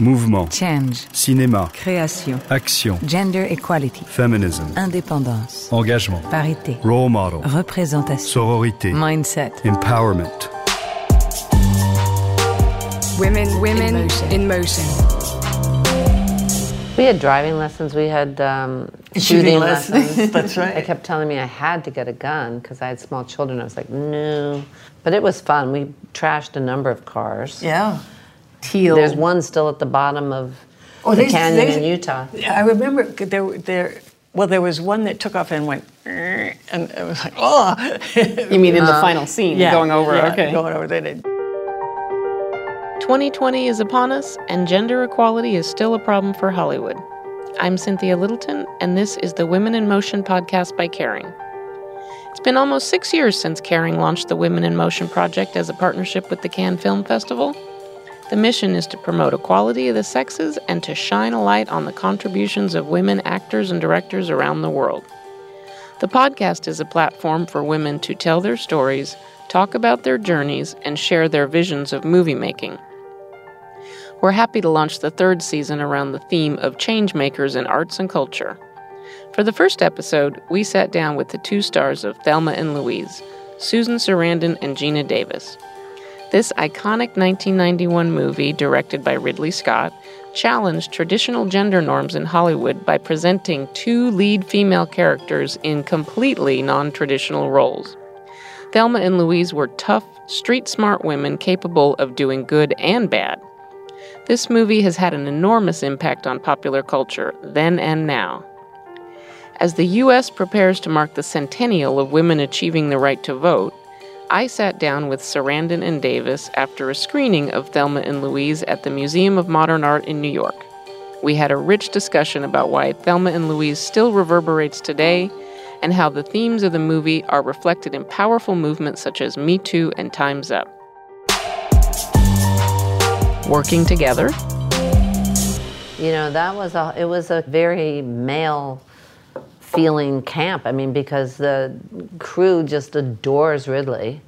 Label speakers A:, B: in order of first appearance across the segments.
A: Mouvement.
B: Change.
A: Cinéma.
B: Création.
A: Action.
B: Gender equality.
A: Feminism.
B: Indépendance.
A: Engagement.
B: Parité.
A: Role model.
B: Représentation.
A: Sororité.
B: Mindset.
A: Empowerment.
C: Women, women
B: In motion.
C: in motion.
D: We had driving lessons. We had um,
E: Shooting
D: shooting,
E: lessons,
D: lessons.
E: that's right.
D: They kept telling me I had to get a gun because I had small children. I was like, no. But it was fun. We trashed a number of cars.
E: Yeah. Teal.
D: There's one still at the bottom of
E: Oh,
D: the canyon
E: there's-
D: in Utah.
E: I remember there, there. Well, there was one that took off and went, and it was like, oh.
F: You mean in the uh-huh. final scene, going over?
E: yeah,
F: okay.
E: Going over. They did.
F: 2020 is upon us, and gender equality is still a problem for Hollywood. I'm Cynthia Littleton, and this is the Women in Motion podcast by Kering. It's been almost six years since Kering launched the Women in Motion project as a partnership with the Cannes Film Festival. The mission is to promote equality of the sexes and to shine a light on the contributions of women actors and directors around the world. The podcast is a platform for women to tell their stories, talk about their journeys, and share their visions of movie making. We're happy to launch the third season around the theme of change makers in arts and culture. For the first episode, we sat down with the two stars of Thelma and Louise, Susan Sarandon and Geena Davis. This iconic 1991 movie, directed by Ridley Scott, challenged traditional gender norms in Hollywood by presenting two lead female characters in completely non traditional roles. Thelma and Louise were tough, street smart women capable of doing good and bad. This movie has had an enormous impact on popular culture, then and now. As the U.S. prepares to mark the centennial of women achieving the right to vote, I sat down with Sarandon and Davis after a screening of Thelma and Louise at the Museum of Modern Art in New York. We had a rich discussion about why Thelma and Louise still reverberates today and how the themes of the movie are reflected in powerful movements such as Me Too and Time's Up. Working together,
D: You know, that was a it was a very male feeling camp. I mean, because the crew just adores Ridley.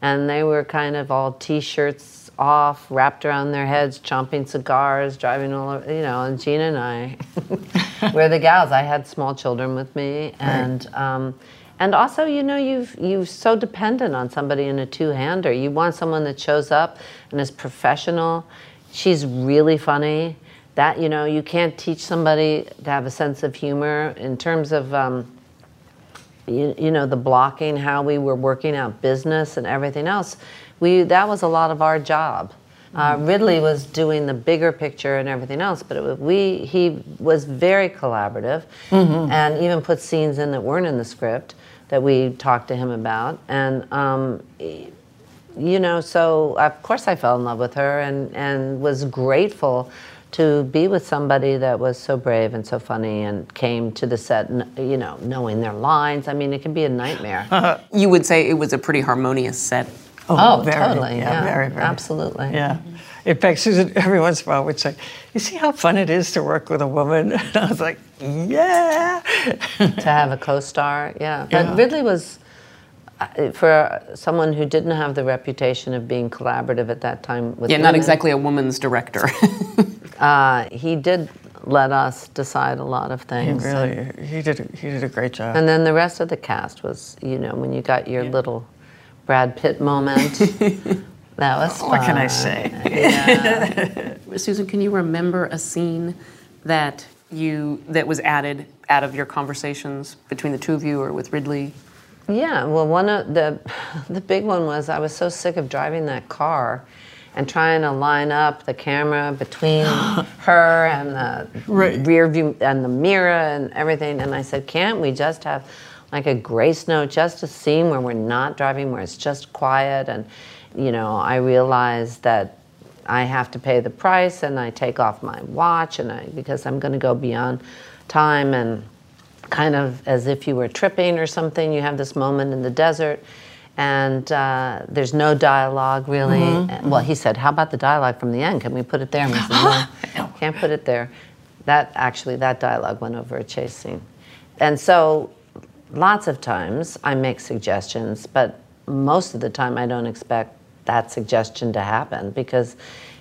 D: And they were kind of all t-shirts off, wrapped around their heads, chomping cigars, driving all over, you know, and Geena and I were the gals. I had small children with me and um, and also, you know, you've you're so dependent on somebody in a two-hander. You want someone that shows up and is professional. She's really funny. That you know, you can't teach somebody to have a sense of humor in terms of. Um, you, you know the blocking how we were working out business and everything else. We that was a lot of our job. Uh, ridley was doing the bigger picture and everything else but it was, we he was very collaborative and even put scenes in that weren't in the script that we talked to him about. And um, you know, so of course I fell in love with her and, and was grateful to be with somebody that was so brave and so funny and came to the set, you know, knowing their lines. I mean, it can be a nightmare.
F: you would say it was a pretty harmonious set.
D: Oh, oh,
E: very,
D: totally.
E: yeah,
D: Yeah,
E: very, very.
D: Absolutely.
E: Yeah. In fact, Susan every once in a while would say, "You see how fun it is to work with a woman?" And I was like, "Yeah."
D: to have a co-star. Yeah, but
E: Yeah.
D: Ridley was for someone who didn't have the reputation of being collaborative at that time with
F: Yeah, not exactly a woman's director.
D: Uh, he did let us decide a lot of
E: He
D: things.
E: really, he did, he did a great job.
D: And then the rest of the cast was, you know, when you got your little Brad Pitt moment. that was fun.
E: What can I say?
F: Susan, can you remember a scene that you that was added out of your conversations between the two of you or with Ridley?
D: Yeah, well, one of the the big one was I was so sick of driving that car and trying to line up the camera between her and the
E: Right.
D: rear view and the mirror and everything. And I said, can't we just have like a grace note, just a scene where we're not driving, where it's just quiet? And you know, I realized that I have to pay the price, and I take off my watch, and I because I'm going to go beyond time and kind of as if you were tripping or something. You have this moment in the desert, and uh, there's no dialogue really. And- Well, he said, "How about the dialogue from the end? Can we put it there?" Said, "No, can't put it there." That actually, that dialogue went over a chase scene, and so lots of times I make suggestions, but most of the time I don't expect that suggestion to happen because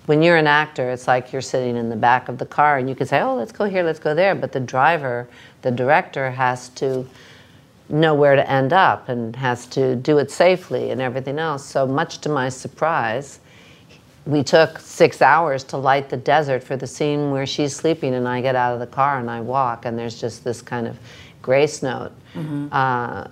D: when you're an actor, it's like you're sitting in the back of the car and you can say, oh, let's go here, let's go there. But the driver, the director, has to know where to end up and has to do it safely and everything else. So, much to my surprise, we took six hours to light the desert for the scene where she's sleeping and I get out of the car and I walk and there's just this kind of grace note. Uh,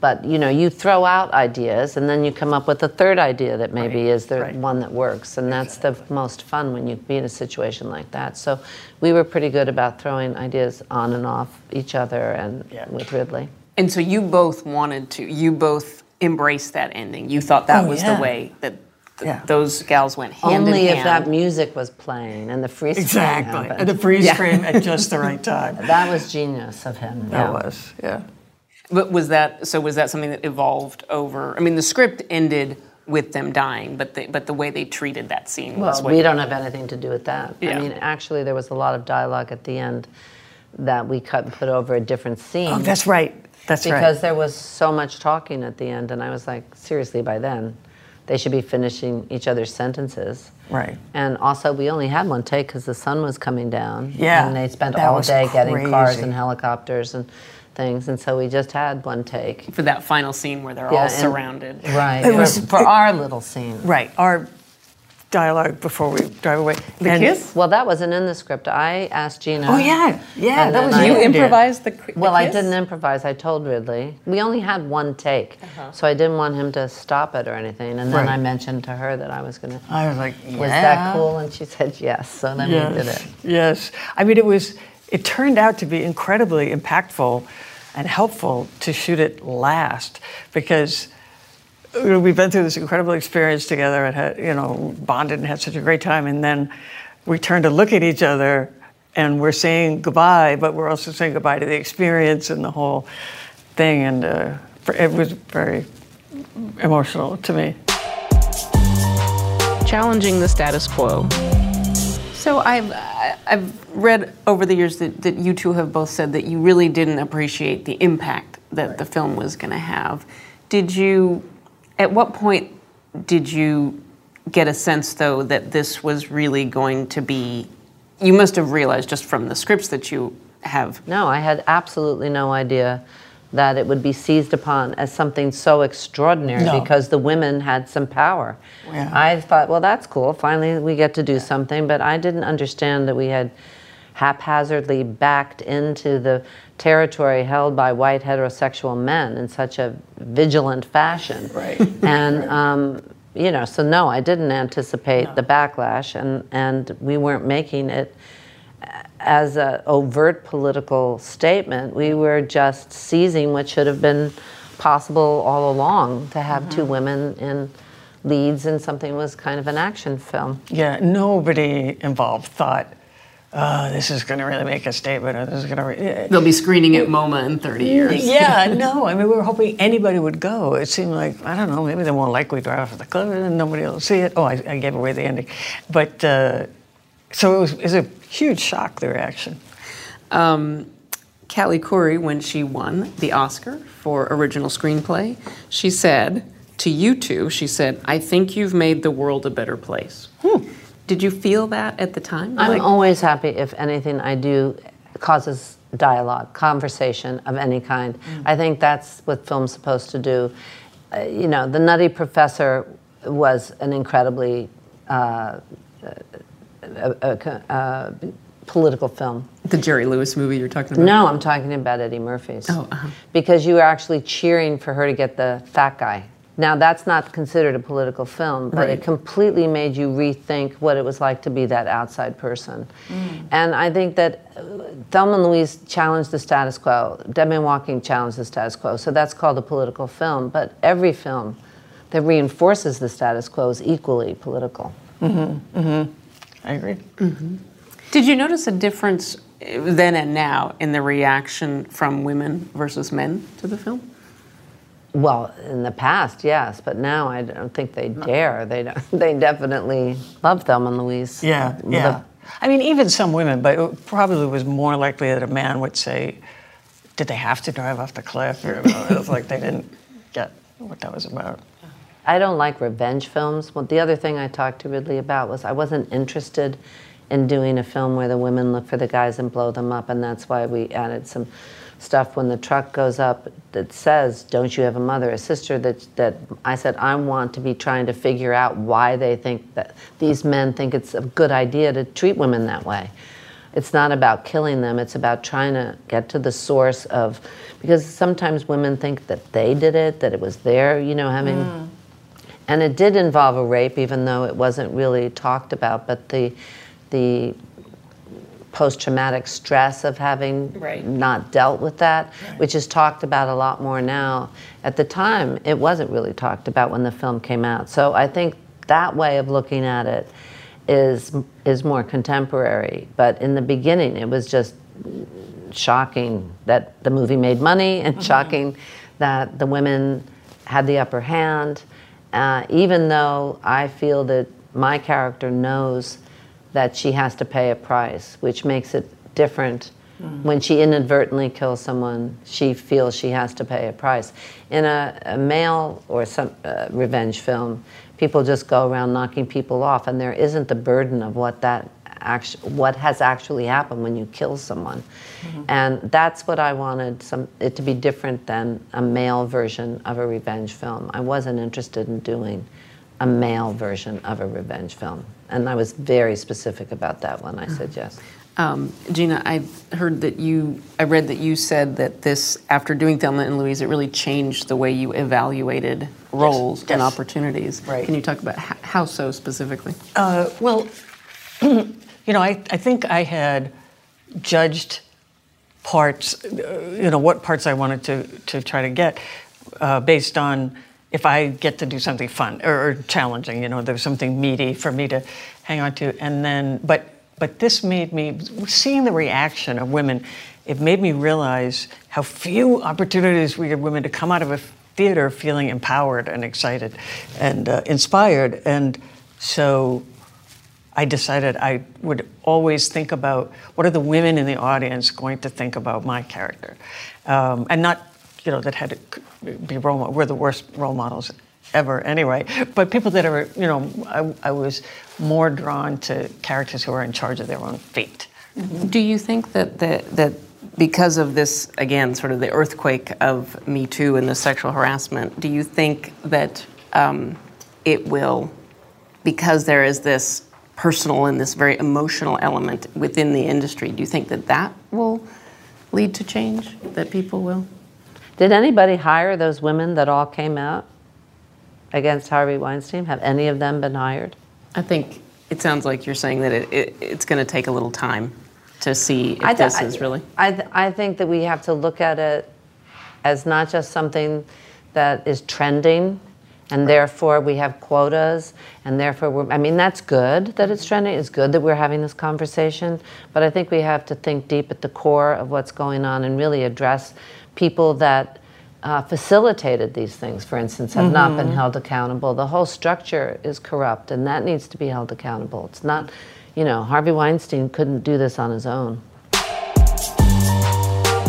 D: but you know, you throw out ideas and then you come up with a third idea that maybe
E: Right,
D: is the
E: right.
D: one that works, and that's the most fun when you be in a situation like that. So we were pretty good about throwing ideas on and off each other and
E: Yeah.
D: with Ridley.
F: And so you both wanted to, you both embraced that ending. You thought that
E: Oh,
F: was
E: yeah.
F: the way that th-
E: Yeah.
F: those gals went hand
D: Only
F: in
D: if
F: hand.
D: that music was playing and the freeze frame
E: Exactly.
D: happened.
E: And the freeze
F: Yeah.
E: frame at just the right time.
D: that was genius of him.
E: That
D: yeah.
E: was, yeah.
F: But was that so? Was that something that evolved over? I mean, the script ended with them dying, but the, but the way they treated that scene was
D: Well,
F: what
D: we don't have anything to do with that.
F: Yeah.
D: I mean, actually, there was a lot of dialogue at the end that we cut and put over a different scene.
E: Oh, that's right. That's
D: because
E: right.
D: Because there was so much talking at the end, and I was like, seriously, by then, they should be finishing each other's sentences.
E: Right.
D: And also, we only had one take because the sun was coming down.
E: Yeah,
D: And they spent
E: that
D: all
E: was
D: day getting cars and helicopters and things, and so we just had one take.
F: for that final scene where they're
D: Yeah,
F: all
D: and-
F: surrounded.
D: Right.
E: It was-
D: for our little scene.
E: Right. Our dialogue before we drive away.
F: The
E: And-
F: kiss?
D: Well, that wasn't in the script. I asked Geena.
E: Oh, yeah. Yeah, that was
D: I-
F: You improvised the, the
D: Well, I didn't improvise. I told Ridley. We only had one take, uh-huh. so I didn't want him to stop it or anything. And then
E: Right.
D: I mentioned to her that I was going to.
E: I was like, yeah.
D: Was that cool? And she said yes. So then we did it.
E: Yes. I mean, it was, it turned out to be incredibly impactful and helpful to shoot it last because we've been through this incredible experience together and had, you know, bonded and had such a great time. And then we turn to look at each other and we're saying goodbye, but we're also saying goodbye to the experience and the whole thing. And uh, it was very emotional to me.
F: challenging the status quo. So I've I've read over the years that, that you two have both said that you really didn't appreciate the impact that the film was going to have. Did you? At what point did you get a sense though that this was really going to be? You must have realized just from the scripts that you have.
D: No, I had absolutely no idea that it would be seized upon as something so extraordinary
E: No.
D: because the women had some power.
E: Yeah.
D: I thought, well, that's cool. Finally, we get to do something. But I didn't understand that we had haphazardly backed into the territory held by white heterosexual men in such a vigilant fashion.
E: Right.
D: And, um, you know, so no, I didn't anticipate the backlash, and, and we weren't making it as an overt political statement. We were just seizing what should have been possible all along to have two women in leads in something was kind of an action film.
E: Yeah, nobody involved thought, oh, this is going to really make a statement or this is going to. Re-.
F: They'll be screening at MoMA in 30 years.
E: Yeah, no. I mean, we were hoping anybody would go. It seemed like I don't know. Maybe they won't like we drive off the cliff and nobody will see it. Oh, I, I gave away the ending, but uh, so it was, it was a huge shock. The reaction.
F: um, Callie Khouri, when she won the Oscar for original screenplay, she said to you two, she said, "I think you've made the world a better place." Did you feel that at the time?
D: I'm
F: Like-
D: always happy if anything I do causes dialogue, conversation of any kind. I think that's what film's supposed to do. Uh, you know, The Nutty Professor was an incredibly uh, uh, uh, uh, political film.
F: the Jerry Lewis movie you're talking about.
D: No, I'm talking about Eddie Murphy's.
F: Oh, uh-huh.
D: Because you were actually cheering for her to get the fat guy. Now, that's not considered a political film, but
E: Right.
D: it completely made you rethink what it was like to be that outside person. And I think that uh, Thelma and Louise challenged the status quo. Dead Man Walking challenged the status quo. So that's called a political film. But every film that reinforces the status quo is equally political.
E: I agree.
F: Did you notice a difference uh, then and now in the reaction from women versus men to the film?
D: Well, in the past, yes, but now I don't think they dare. They don't, they definitely love Thelma and Louise.
E: Yeah,
D: The-
E: yeah. I mean, even some women, but it probably was more likely that a man would say, "Did they have to drive off the cliff?" Or it was like they didn't get what that was about.
D: I don't like revenge films. Well, the other thing I talked to Ridley about was I wasn't interested in doing a film where the women look for the guys and blow them up, and that's why we added some stuff when the truck goes up that says, "Don't you have a mother, a sister?" That that I said I want to be trying to figure out why they think that these men think it's a good idea to treat women that way. It's not about killing them. It's about trying to get to the source of, because sometimes women think that they did it, that it was their, you know, having. Mm. And it did involve a rape, even though it wasn't really talked about. But the the post-traumatic stress of having
F: Right.
D: not dealt with that, which is talked about a lot more now. At the time, it wasn't really talked about when the film came out. So I think that way of looking at it is is more contemporary. But in the beginning, it was just shocking that the movie made money and mm-hmm. shocking that the women had the upper hand. Uh, even though I feel that my character knows that she has to pay a price, which makes it different. When she inadvertently kills someone, she feels she has to pay a price. In a, a male or some uh, revenge film, people just go around knocking people off, and there isn't the burden of what that actu- what has actually happened when you kill someone. And that's what I wanted some, it to be different than a male version of a revenge film. I wasn't interested in doing a male version of a revenge film. And I was very specific about that when I said yes.
F: Um, Geena, I heard that you, I read that you said that this, after doing Thelma and Louise, it really changed the way you evaluated roles and
E: yes.
F: opportunities.
E: Right.
F: Can you talk about h- how so specifically?
E: Uh, well, you know, I, I think I had judged parts, uh, you know, what parts I wanted to, to try to get uh, based on if I get to do something fun or, or challenging, you know, there's something meaty for me to hang on to. And then, but, but this made me, seeing the reaction of women, it made me realize how few opportunities we give women to come out of a theater feeling empowered and excited and uh, inspired. And so I decided I would always think about what are the women in the audience going to think about my character, um, and not you know that had to be role model. We're the worst role models ever anyway, but people that are you know I, I was more drawn to characters who are in charge of their own fate.
F: Do you think that, that, that because of this, again, sort of the earthquake of Me Too and the sexual harassment, do you think that um, it will, because there is this personal and this very emotional element within the industry, do you think that that will lead to change? That people will?
D: Did anybody hire those women that all came out against Harvey Weinstein? Have any of them been hired?
F: I think it sounds like you're saying that it, it, it's going to take a little time to see if
D: th-
F: this is really.
D: I, th- I think that we have to look at it as not just something that is trending, and therefore we have quotas, and therefore we're, I mean, that's good that it's trending. It's good that we're having this conversation, but I think we have to think deep at the core of what's going on and really address people that uh, facilitated these things, for instance, have not been held accountable. The whole structure is corrupt, and that needs to be held accountable. It's not, you know, Harvey Weinstein couldn't do this on his own.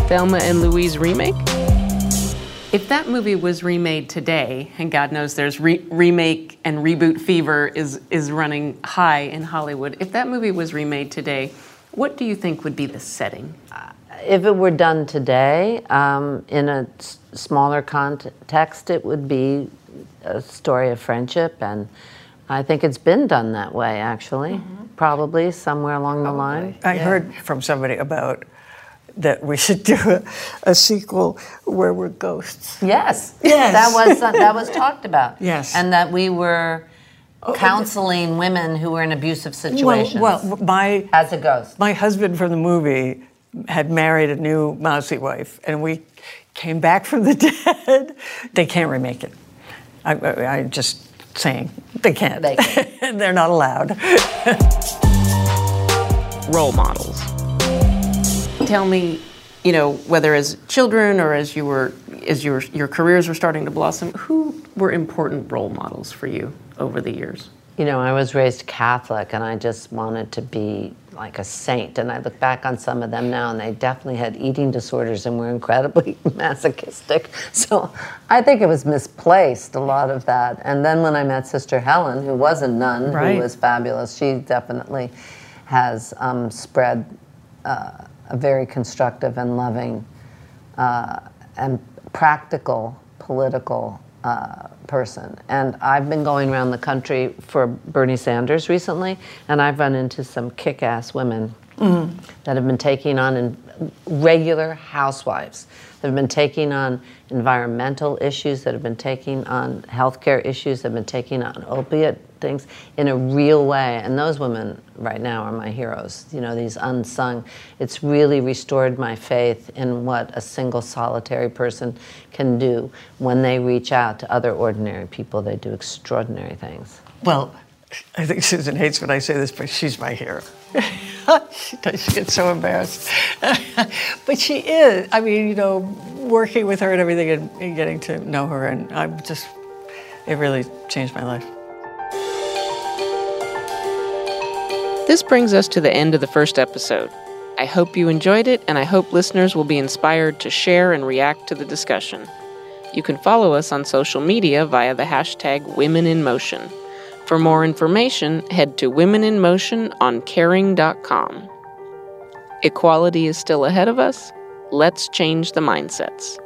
F: Thelma and Louise remake? If that movie was remade today, and God knows there's re- remake and reboot fever is, is running high in Hollywood, if that movie was remade today, what do you think would be the setting?
D: If it were done today, um, in a s- smaller context, it would be a story of friendship, and I think it's been done that way, actually, probably somewhere along the line.
E: I heard from somebody about that we should do a, a sequel where we're ghosts.
D: Yes,
E: Yes.
D: that was uh, that was talked about.
E: Yes.
D: and that we were oh, counseling women who were in abusive situations
E: Well, well, my
D: as a ghost.
E: my husband from the movie had married a new mousy wife, and we came back from the dead. They can't remake it. I, I, I just saying they can't.
D: They
E: They're not allowed.
F: Role models. Tell me, you know, whether as children or as you were, as your your careers were starting to blossom, who were important role models for you over the years?
D: You know, I was raised Catholic and I just wanted to be like a saint. And I look back on some of them now and they definitely had eating disorders and were incredibly masochistic. So I think it was misplaced, a lot of that. And then when I met Sister Helen, who was a nun,
E: Right.
D: who was fabulous, she definitely has um, spread uh, a very constructive and loving uh, and practical political uh, person. And I've been going around the country for Bernie Sanders recently, and I've run into some kick ass women that have been taking on in regular housewives that have been taking on environmental issues, that have been taking on healthcare issues, that have been taking on opiate things in a real way. And those women right now are my heroes, you know, these unsung. It's really restored my faith in what a single solitary person can do when they reach out to other ordinary people. They do extraordinary things.
E: Well, I think Susan hates when I say this, but she's my hero. she does. She gets so embarrassed. but she is. I mean, you know, working with her and everything and, and getting to know her, and I'm just, it really changed my life.
F: This brings us to the end of the first episode. I hope you enjoyed it, and I hope listeners will be inspired to share and react to the discussion. You can follow us on social media via the hashtag WomenInMotion. For more information, head to womeninmotion on kering.com. Equality is still ahead of us. Let's change the mindsets.